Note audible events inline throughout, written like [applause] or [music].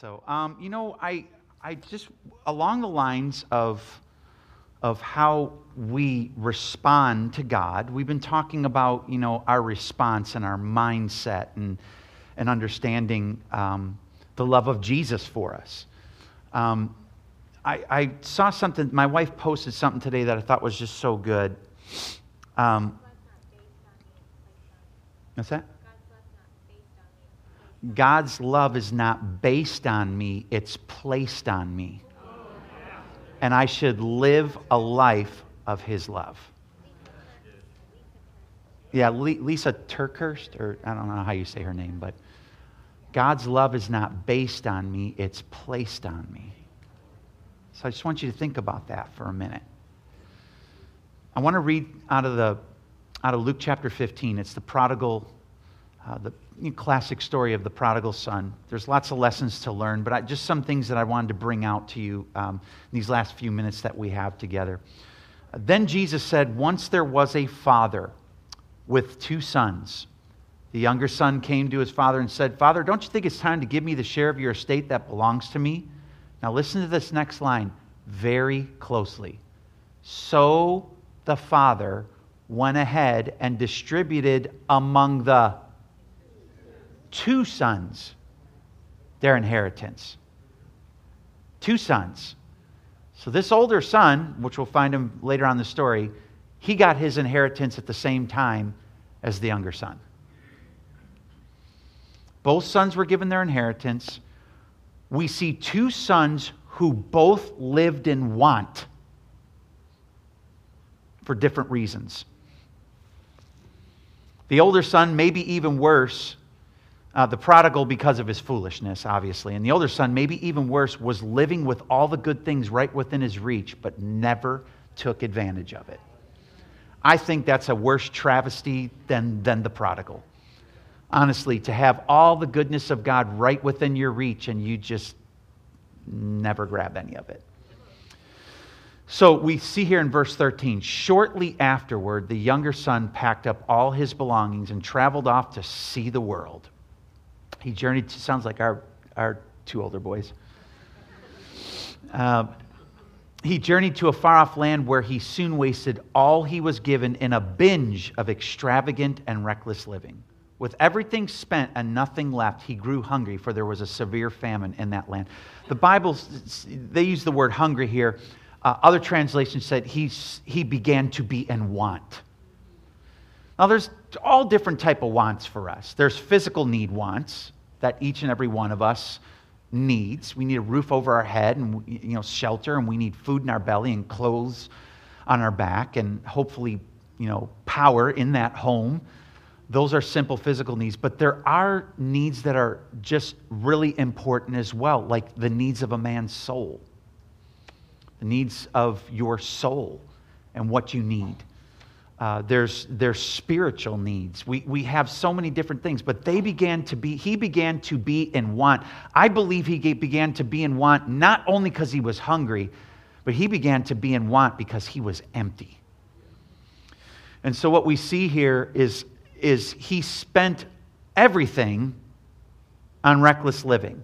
So, um, you know, I, I just, along the lines of, of how we respond to God, we've been talking about, you know, our response and our mindset and, and understanding um, the love of Jesus for us. Um, I, I, saw something, my wife posted something today that I thought was just so good. Um, what's that? God's love is not based on me, it's placed on me. And I should live a life of His love. Yeah, Lysa TerKeurst, or I don't know how you say her name, but God's love is not based on me, it's placed on me. So I just want you to think about that for a minute. I want to read out of, the, out of Luke chapter 15. It's the prodigal, uh, the classic story of the prodigal son. There's lots of lessons to learn, but I, just some things that I wanted to bring out to you um, in these last few minutes that we have together. Uh, then Jesus said, Once there was a father with two sons. The younger son came to his father and said, Father, don't you think it's time to give me the share of your estate that belongs to me? Now listen to this next line very closely. So the father went ahead and distributed among the two sons their inheritance. Two sons. So, this older son, which we'll find him later on the story, he got his inheritance at the same time as the younger son. Both sons were given their inheritance. We see two sons who both lived in want for different reasons. The older son, maybe even worse, uh, the prodigal, because of his foolishness, obviously. And the older son, maybe even worse, was living with all the good things right within his reach, but never took advantage of it. I think that's a worse travesty than, than the prodigal. Honestly, to have all the goodness of God right within your reach and you just never grab any of it. So we see here in verse 13 shortly afterward, the younger son packed up all his belongings and traveled off to see the world. He journeyed, to, sounds like our, our two older boys. Uh, he journeyed to a far off land where he soon wasted all he was given in a binge of extravagant and reckless living. With everything spent and nothing left, he grew hungry, for there was a severe famine in that land. The Bible, they use the word hungry here. Uh, other translations said he, he began to be in want. Now, there's all different type of wants for us. There's physical need wants that each and every one of us needs. We need a roof over our head and you know shelter, and we need food in our belly and clothes on our back, and hopefully you know power in that home. Those are simple physical needs, but there are needs that are just really important as well, like the needs of a man's soul, the needs of your soul, and what you need. Uh, there's, there's spiritual needs. We, we have so many different things, but they began to be, he began to be in want. I believe he began to be in want not only because he was hungry, but he began to be in want because he was empty. And so what we see here is, is he spent everything on reckless living.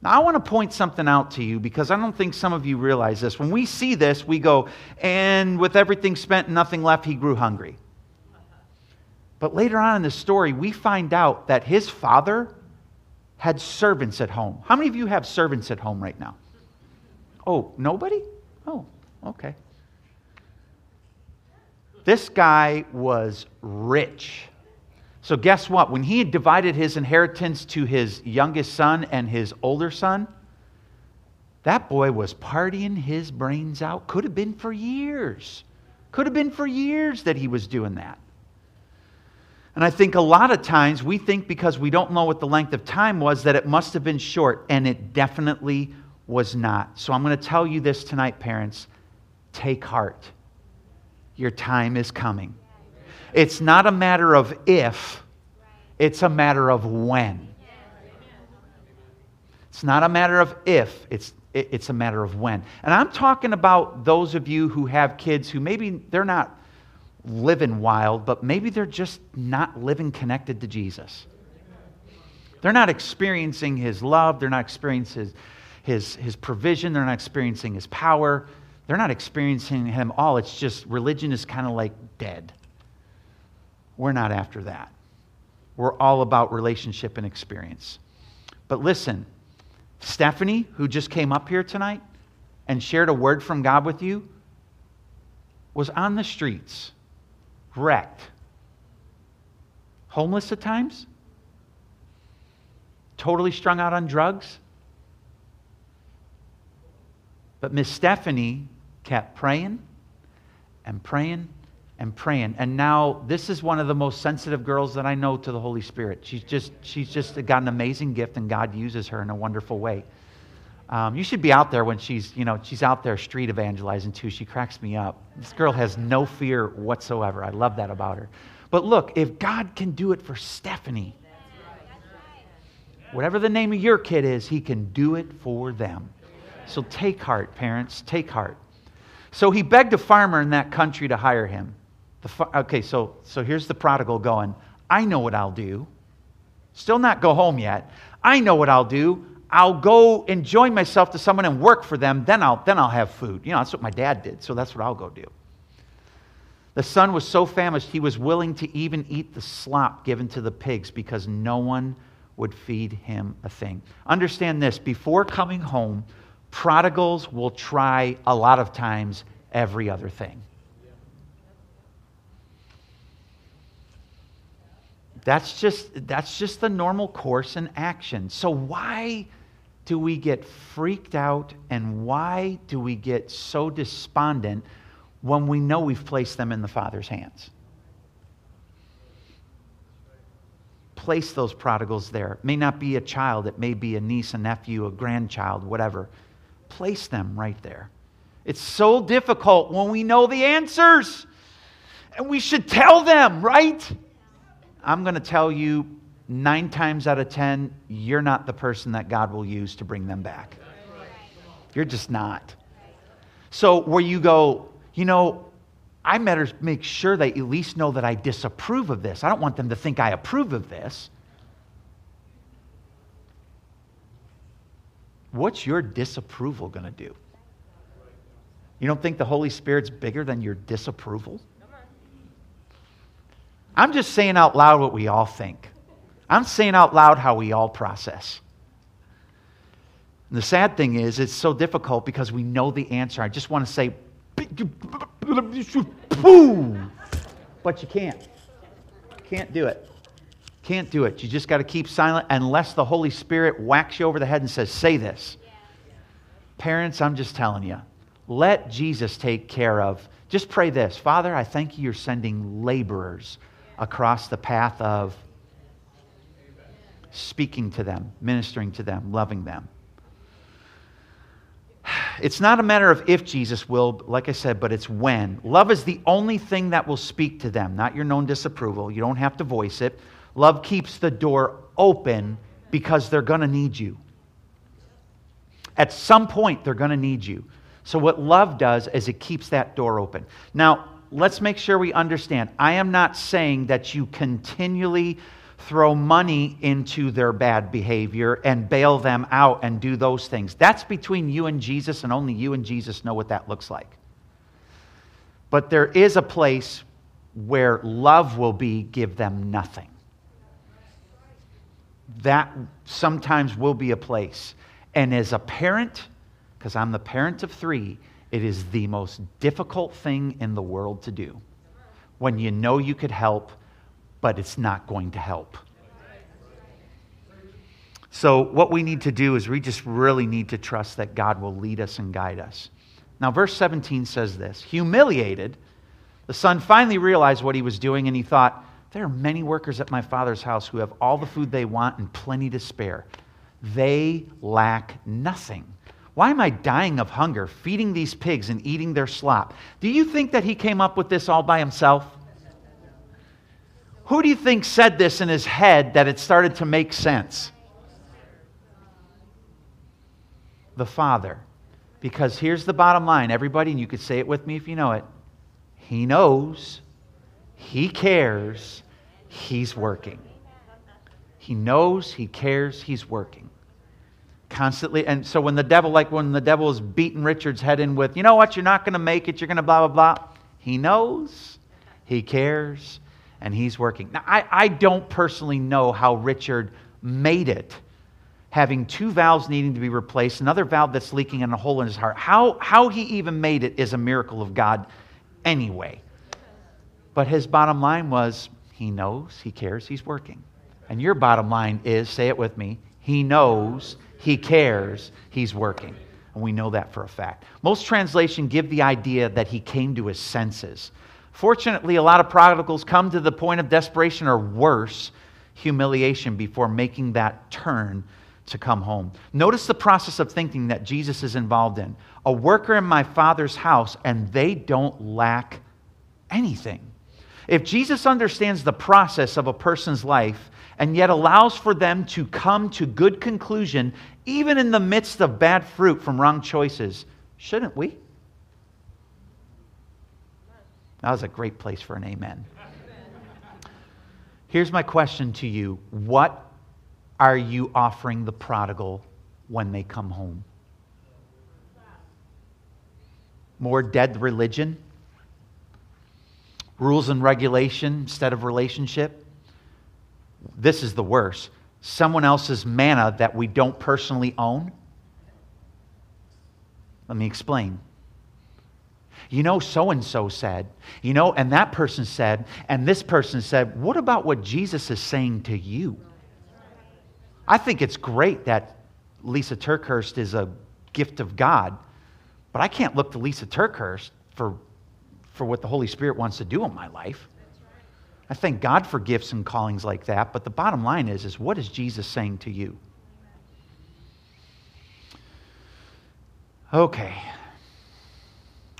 Now, I want to point something out to you because I don't think some of you realize this. When we see this, we go, and with everything spent and nothing left, he grew hungry. But later on in the story, we find out that his father had servants at home. How many of you have servants at home right now? Oh, nobody? Oh, okay. This guy was rich. So, guess what? When he divided his inheritance to his youngest son and his older son, that boy was partying his brains out. Could have been for years. Could have been for years that he was doing that. And I think a lot of times we think because we don't know what the length of time was that it must have been short, and it definitely was not. So I'm going to tell you this tonight, parents take heart. Your time is coming. It's not a matter of if, it's a matter of when. It's not a matter of if, it's, it's a matter of when. And I'm talking about those of you who have kids who maybe they're not living wild, but maybe they're just not living connected to Jesus. They're not experiencing his love. They're not experiencing his, his, his provision. They're not experiencing his power. They're not experiencing him all. It's just religion is kind of like dead. We're not after that. We're all about relationship and experience. But listen, Stephanie, who just came up here tonight and shared a word from God with you, was on the streets, wrecked, homeless at times, totally strung out on drugs. But Miss Stephanie kept praying and praying and praying. And now this is one of the most sensitive girls that I know to the Holy Spirit. She's just she's just got an amazing gift, and God uses her in a wonderful way. Um, you should be out there when she's you know she's out there street evangelizing too. She cracks me up. This girl has no fear whatsoever. I love that about her. But look, if God can do it for Stephanie, whatever the name of your kid is, He can do it for them. So take heart, parents. Take heart. So he begged a farmer in that country to hire him. The, okay, so, so here's the prodigal going, I know what I'll do. Still not go home yet. I know what I'll do. I'll go enjoy myself to someone and work for them, then I'll, then I'll have food. You know, that's what my dad did, so that's what I'll go do. The son was so famished, he was willing to even eat the slop given to the pigs because no one would feed him a thing. Understand this before coming home, prodigals will try a lot of times every other thing. That's just, that's just the normal course and action. So, why do we get freaked out and why do we get so despondent when we know we've placed them in the Father's hands? Place those prodigals there. It may not be a child, it may be a niece, a nephew, a grandchild, whatever. Place them right there. It's so difficult when we know the answers. And we should tell them, right? I'm going to tell you nine times out of ten, you're not the person that God will use to bring them back. You're just not. So, where you go, you know, I better make sure they at least know that I disapprove of this. I don't want them to think I approve of this. What's your disapproval going to do? You don't think the Holy Spirit's bigger than your disapproval? I'm just saying out loud what we all think. I'm saying out loud how we all process. And the sad thing is, it's so difficult because we know the answer. I just want to say, boom, but you can't. Can't do it. Can't do it. You just got to keep silent unless the Holy Spirit whacks you over the head and says, say this. Parents, I'm just telling you, let Jesus take care of. Just pray this Father, I thank you you're sending laborers across the path of speaking to them, ministering to them, loving them. It's not a matter of if Jesus will, like I said, but it's when. Love is the only thing that will speak to them, not your known disapproval. You don't have to voice it. Love keeps the door open because they're going to need you. At some point, they're going to need you. So, what love does is it keeps that door open. Now, let's make sure we understand. I am not saying that you continually throw money into their bad behavior and bail them out and do those things. That's between you and Jesus, and only you and Jesus know what that looks like. But there is a place where love will be give them nothing. That sometimes will be a place. And as a parent, because I'm the parent of three, it is the most difficult thing in the world to do when you know you could help, but it's not going to help. So, what we need to do is we just really need to trust that God will lead us and guide us. Now, verse 17 says this Humiliated, the son finally realized what he was doing, and he thought, There are many workers at my father's house who have all the food they want and plenty to spare. They lack nothing. Why am I dying of hunger, feeding these pigs and eating their slop? Do you think that he came up with this all by himself? Who do you think said this in his head that it started to make sense? The Father. Because here's the bottom line, everybody, and you could say it with me if you know it. He knows, He cares, He's working. He knows, he cares, he's working. Constantly. And so when the devil, like when the devil is beating Richard's head in with, you know what, you're not going to make it, you're going to blah, blah, blah. He knows, he cares, and he's working. Now, I, I don't personally know how Richard made it having two valves needing to be replaced, another valve that's leaking and a hole in his heart. How, how he even made it is a miracle of God anyway. But his bottom line was he knows, he cares, he's working. And your bottom line is say it with me he knows, he cares, he's working. And we know that for a fact. Most translation give the idea that he came to his senses. Fortunately, a lot of prodigals come to the point of desperation or worse, humiliation before making that turn to come home. Notice the process of thinking that Jesus is involved in. A worker in my Father's house, and they don't lack anything. If Jesus understands the process of a person's life and yet allows for them to come to good conclusion, even in the midst of bad fruit from wrong choices, shouldn't we? That was a great place for an amen. Here's my question to you What are you offering the prodigal when they come home? More dead religion? Rules and regulation instead of relationship? This is the worst. Someone else's manna that we don't personally own? Let me explain. You know, so and so said, you know, and that person said, and this person said, what about what Jesus is saying to you? I think it's great that Lysa TerKeurst is a gift of God, but I can't look to Lysa TerKeurst for, for what the Holy Spirit wants to do in my life. I thank God for gifts and callings like that, but the bottom line is, is what is Jesus saying to you? Okay.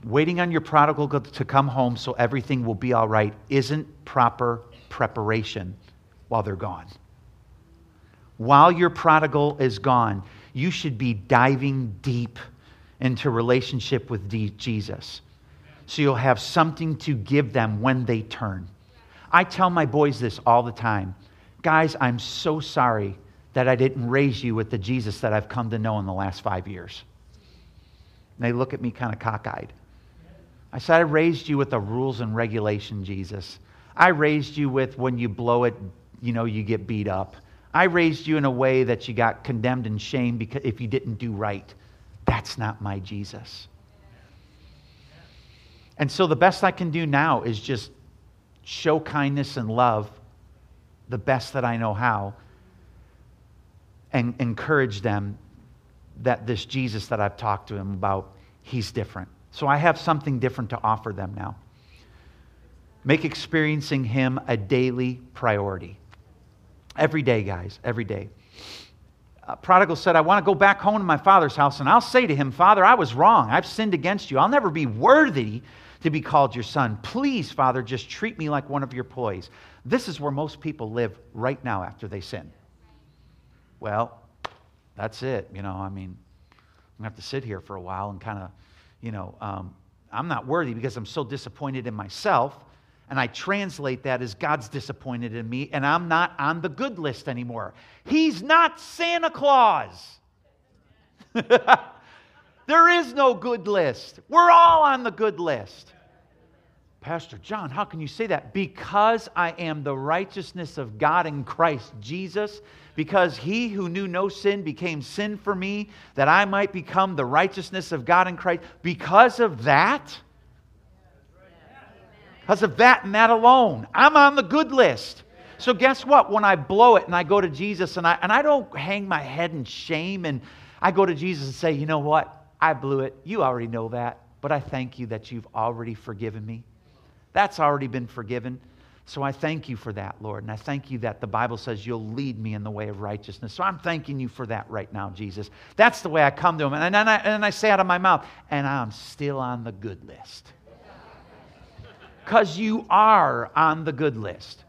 Waiting on your prodigal to come home so everything will be all right isn't proper preparation while they're gone while your prodigal is gone, you should be diving deep into relationship with Jesus. So you'll have something to give them when they turn. I tell my boys this all the time. Guys, I'm so sorry that I didn't raise you with the Jesus that I've come to know in the last five years. And they look at me kind of cockeyed. I said, I raised you with the rules and regulation, Jesus. I raised you with when you blow it, you know, you get beat up. I raised you in a way that you got condemned and shamed because if you didn't do right. That's not my Jesus. And so the best I can do now is just show kindness and love the best that I know how and encourage them that this Jesus that I've talked to him about, he's different. So I have something different to offer them now. Make experiencing him a daily priority. Every day, guys, every day. Prodigal said, I want to go back home to my father's house, and I'll say to him, Father, I was wrong. I've sinned against you. I'll never be worthy to be called your son. Please, Father, just treat me like one of your employees. This is where most people live right now after they sin. Well, that's it. You know, I mean, I'm going to have to sit here for a while and kind of, you know, um, I'm not worthy because I'm so disappointed in myself and I translate that as God's disappointed in me, and I'm not on the good list anymore. He's not Santa Claus. [laughs] there is no good list. We're all on the good list. Pastor John, how can you say that? Because I am the righteousness of God in Christ Jesus, because he who knew no sin became sin for me, that I might become the righteousness of God in Christ. Because of that, because of that and that alone. I'm on the good list. So guess what? When I blow it and I go to Jesus and I, and I don't hang my head in shame and I go to Jesus and say, you know what? I blew it. You already know that. But I thank you that you've already forgiven me. That's already been forgiven. So I thank you for that, Lord. And I thank you that the Bible says you'll lead me in the way of righteousness. So I'm thanking you for that right now, Jesus. That's the way I come to him. And then I, and I say out of my mouth, and I'm still on the good list because you are on the good list.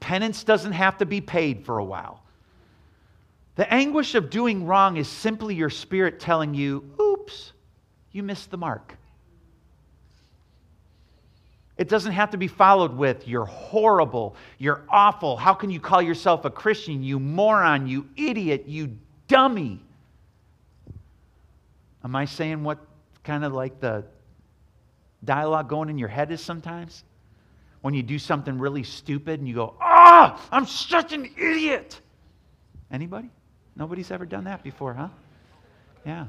Penance doesn't have to be paid for a while. The anguish of doing wrong is simply your spirit telling you, oops, you missed the mark. It doesn't have to be followed with, you're horrible, you're awful. How can you call yourself a Christian, you moron, you idiot, you dummy? Am I saying what kind of like the dialogue going in your head is sometimes? When you do something really stupid and you go, ah, I'm such an idiot. Anybody? Nobody's ever done that before, huh? Yeah.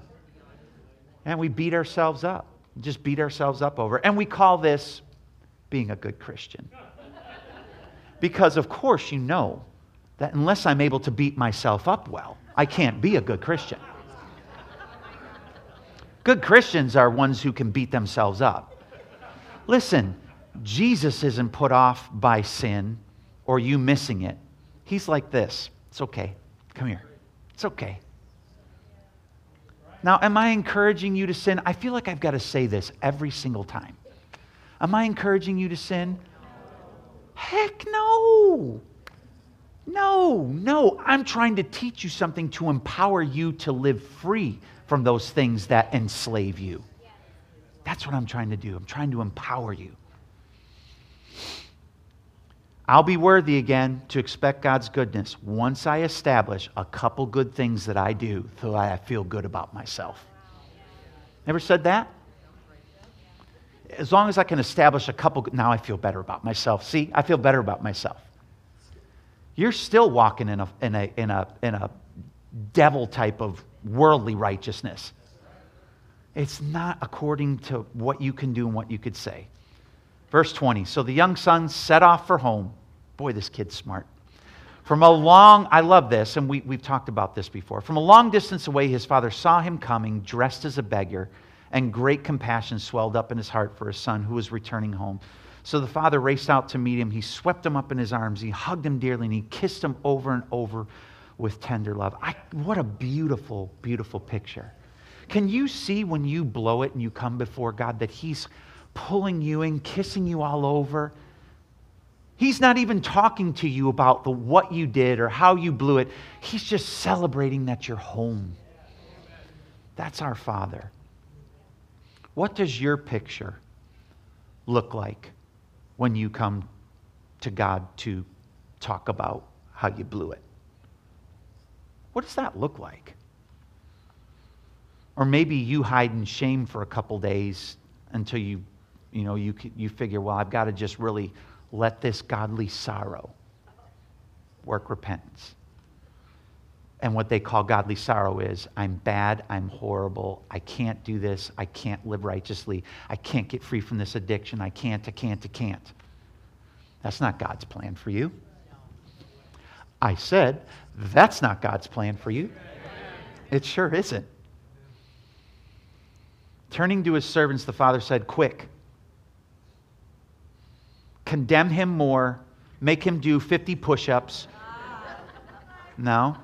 And we beat ourselves up. Just beat ourselves up over. And we call this being a good Christian. Because, of course, you know that unless I'm able to beat myself up well, I can't be a good Christian. Good Christians are ones who can beat themselves up. Listen, Jesus isn't put off by sin or you missing it. He's like this It's okay. Come here. It's okay. Now, am I encouraging you to sin? I feel like I've got to say this every single time. Am I encouraging you to sin? Heck no. No, no. I'm trying to teach you something to empower you to live free from those things that enslave you. That's what I'm trying to do. I'm trying to empower you. I'll be worthy again to expect God's goodness once I establish a couple good things that I do so I feel good about myself. Never said that? As long as I can establish a couple, now I feel better about myself. See, I feel better about myself. You're still walking in a, in a, in a, in a devil type of worldly righteousness. It's not according to what you can do and what you could say. Verse 20 So the young son set off for home. Boy, this kid's smart. From a long, I love this, and we, we've talked about this before. From a long distance away, his father saw him coming, dressed as a beggar, and great compassion swelled up in his heart for his son who was returning home. So the father raced out to meet him. He swept him up in his arms. He hugged him dearly, and he kissed him over and over with tender love. I, what a beautiful, beautiful picture. Can you see when you blow it and you come before God that He's pulling you in, kissing you all over. He's not even talking to you about the what you did or how you blew it. He's just celebrating that you're home. That's our Father. What does your picture look like when you come to God to talk about how you blew it? What does that look like? Or maybe you hide in shame for a couple days until you you know, you, you figure, well, I've got to just really let this godly sorrow work repentance. And what they call godly sorrow is I'm bad, I'm horrible, I can't do this, I can't live righteously, I can't get free from this addiction, I can't, I can't, I can't. That's not God's plan for you. I said, that's not God's plan for you. It sure isn't. Turning to his servants, the father said, Quick, condemn him more, make him do 50 push ups. No.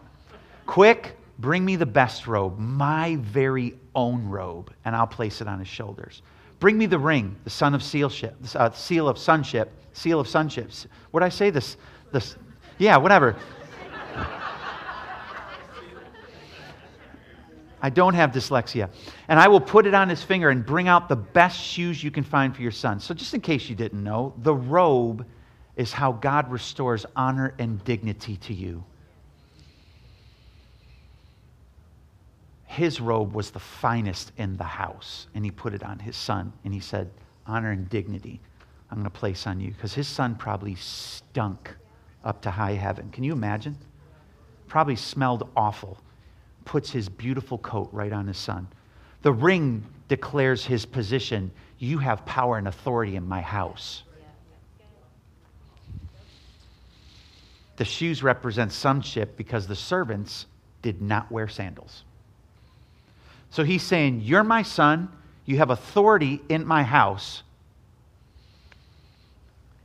Quick, bring me the best robe, my very own robe, and I'll place it on his shoulders. Bring me the ring, the son of sealship, uh, seal of sonship, seal of sonships. What did I say? This, this, yeah, whatever. I don't have dyslexia. And I will put it on his finger and bring out the best shoes you can find for your son. So, just in case you didn't know, the robe is how God restores honor and dignity to you. His robe was the finest in the house, and he put it on his son. And he said, Honor and dignity I'm going to place on you. Because his son probably stunk up to high heaven. Can you imagine? Probably smelled awful puts his beautiful coat right on his son. The ring declares his position. You have power and authority in my house. The shoes represent sonship because the servants did not wear sandals. So he's saying, You're my son. You have authority in my house.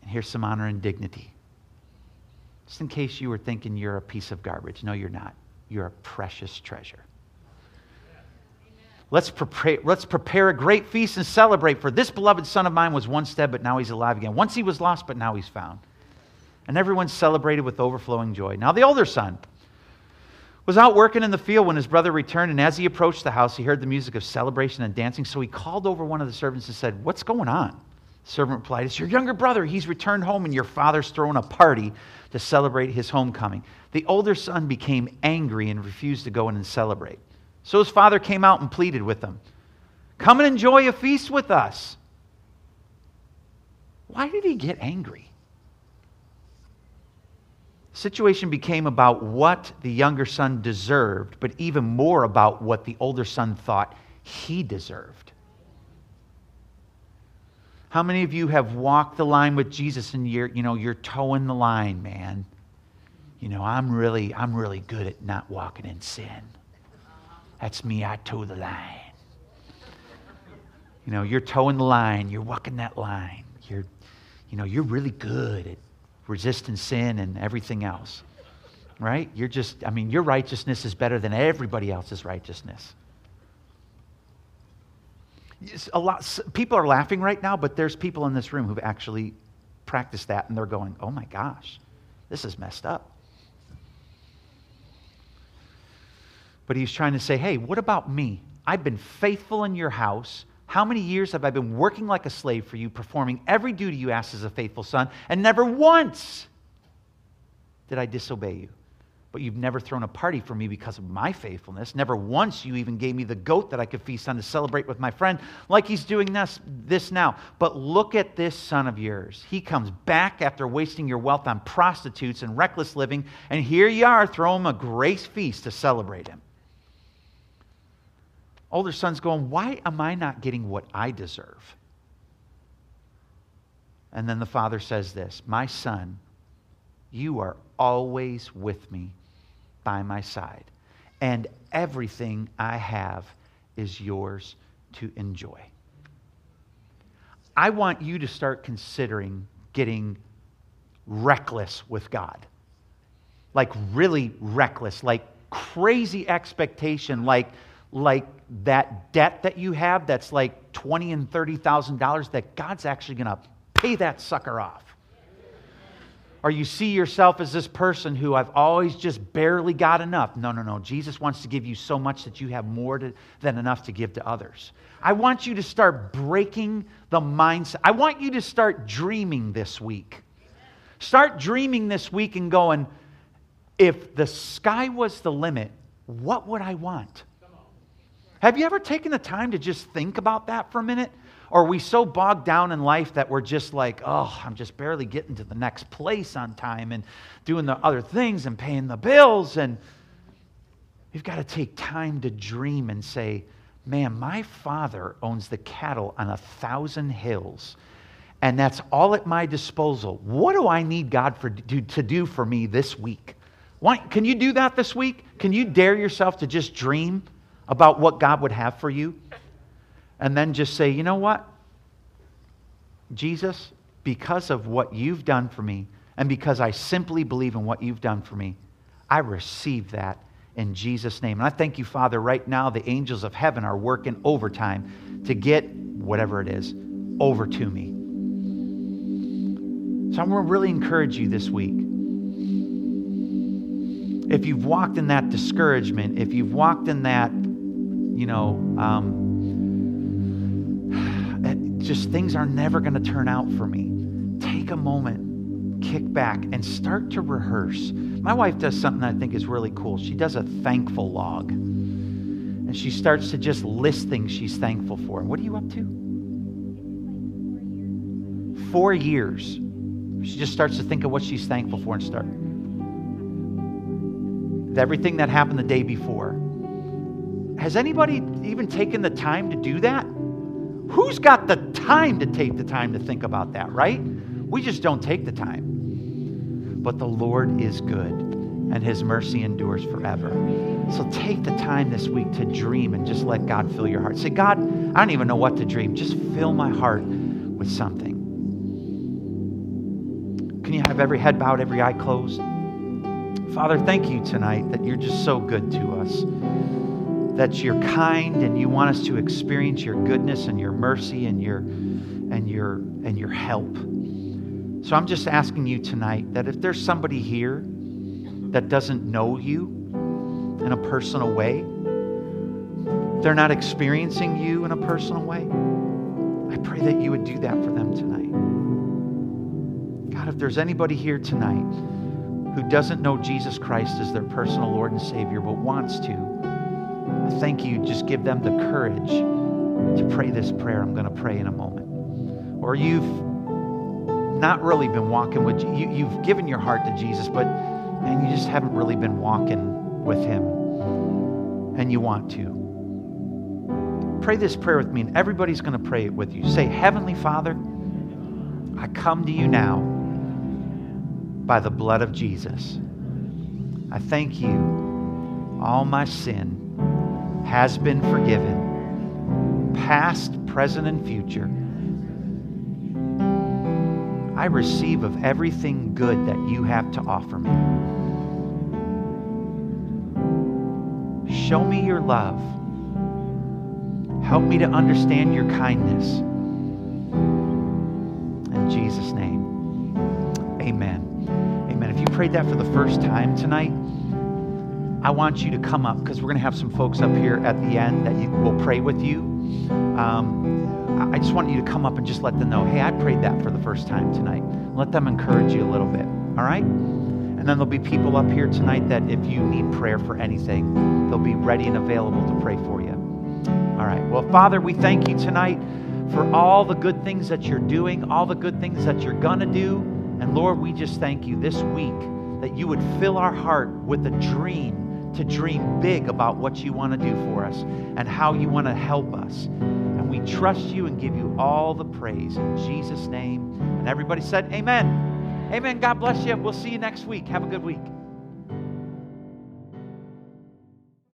And here's some honor and dignity. Just in case you were thinking you're a piece of garbage. No, you're not. You're a precious treasure. Let's prepare, let's prepare a great feast and celebrate, for this beloved son of mine was once dead, but now he's alive again. Once he was lost, but now he's found. And everyone celebrated with overflowing joy. Now, the older son was out working in the field when his brother returned, and as he approached the house, he heard the music of celebration and dancing. So he called over one of the servants and said, What's going on? The Servant replied, It's your younger brother. He's returned home, and your father's throwing a party to celebrate his homecoming. The older son became angry and refused to go in and celebrate. So his father came out and pleaded with him Come and enjoy a feast with us. Why did he get angry? The situation became about what the younger son deserved, but even more about what the older son thought he deserved. How many of you have walked the line with Jesus and you're, you know, you're toeing the line, man? You know, I'm really, I'm really good at not walking in sin. That's me, I toe the line. You know, you're toeing the line, you're walking that line. You're, you know, you're really good at resisting sin and everything else. Right? You're just, I mean, your righteousness is better than everybody else's righteousness a lot people are laughing right now but there's people in this room who've actually practiced that and they're going oh my gosh this is messed up but he's trying to say hey what about me i've been faithful in your house how many years have i been working like a slave for you performing every duty you asked as a faithful son and never once did i disobey you but you've never thrown a party for me because of my faithfulness. Never once you even gave me the goat that I could feast on to celebrate with my friend, like he's doing this, this now. But look at this son of yours. He comes back after wasting your wealth on prostitutes and reckless living, and here you are throwing him a grace feast to celebrate him. Older son's going, Why am I not getting what I deserve? And then the father says this My son, you are always with me by my side, and everything I have is yours to enjoy. I want you to start considering getting reckless with God. Like really reckless, like crazy expectation, like like that debt that you have that's like twenty and thirty thousand dollars that God's actually gonna pay that sucker off or you see yourself as this person who I've always just barely got enough. No, no, no. Jesus wants to give you so much that you have more to, than enough to give to others. I want you to start breaking the mindset. I want you to start dreaming this week. Start dreaming this week and going, if the sky was the limit, what would I want? Have you ever taken the time to just think about that for a minute? Or are we so bogged down in life that we're just like, oh, I'm just barely getting to the next place on time and doing the other things and paying the bills? And we've got to take time to dream and say, man, my father owns the cattle on a thousand hills. And that's all at my disposal. What do I need God for, to, to do for me this week? Why, can you do that this week? Can you dare yourself to just dream about what God would have for you? and then just say, you know what? Jesus, because of what you've done for me, and because I simply believe in what you've done for me, I receive that in Jesus' name. And I thank you, Father, right now the angels of heaven are working overtime to get whatever it is over to me. So I'm going to really encourage you this week. If you've walked in that discouragement, if you've walked in that, you know, um, [sighs] just things are never going to turn out for me. Take a moment, kick back, and start to rehearse. My wife does something I think is really cool. She does a thankful log. And she starts to just list things she's thankful for. And What are you up to? Four years. She just starts to think of what she's thankful for and start. Everything that happened the day before. Has anybody even taken the time to do that? Who's got the time to take the time to think about that, right? We just don't take the time. But the Lord is good and his mercy endures forever. So take the time this week to dream and just let God fill your heart. Say, God, I don't even know what to dream. Just fill my heart with something. Can you have every head bowed, every eye closed? Father, thank you tonight that you're just so good to us that you're kind and you want us to experience your goodness and your mercy and your and your and your help. So I'm just asking you tonight that if there's somebody here that doesn't know you in a personal way, they're not experiencing you in a personal way. I pray that you would do that for them tonight. God, if there's anybody here tonight who doesn't know Jesus Christ as their personal Lord and Savior but wants to, I thank you. Just give them the courage to pray this prayer I'm going to pray in a moment. Or you've not really been walking with you, you've given your heart to Jesus, but and you just haven't really been walking with Him, and you want to. Pray this prayer with me, and everybody's going to pray it with you. Say, Heavenly Father, I come to you now by the blood of Jesus. I thank you. All my sin has been forgiven, past, present, and future. I receive of everything good that you have to offer me. Show me your love. Help me to understand your kindness. In Jesus' name, amen. Amen. If you prayed that for the first time tonight, I want you to come up because we're going to have some folks up here at the end that you, will pray with you. Um, I just want you to come up and just let them know, hey, I prayed that for the first time tonight. Let them encourage you a little bit. All right? And then there'll be people up here tonight that if you need prayer for anything, they'll be ready and available to pray for you. All right. Well, Father, we thank you tonight for all the good things that you're doing, all the good things that you're going to do. And Lord, we just thank you this week that you would fill our heart with a dream to dream big about what you want to do for us and how you want to help us. And we trust you and give you all the praise in Jesus' name. And everybody said, Amen. Amen. God bless you. We'll see you next week. Have a good week.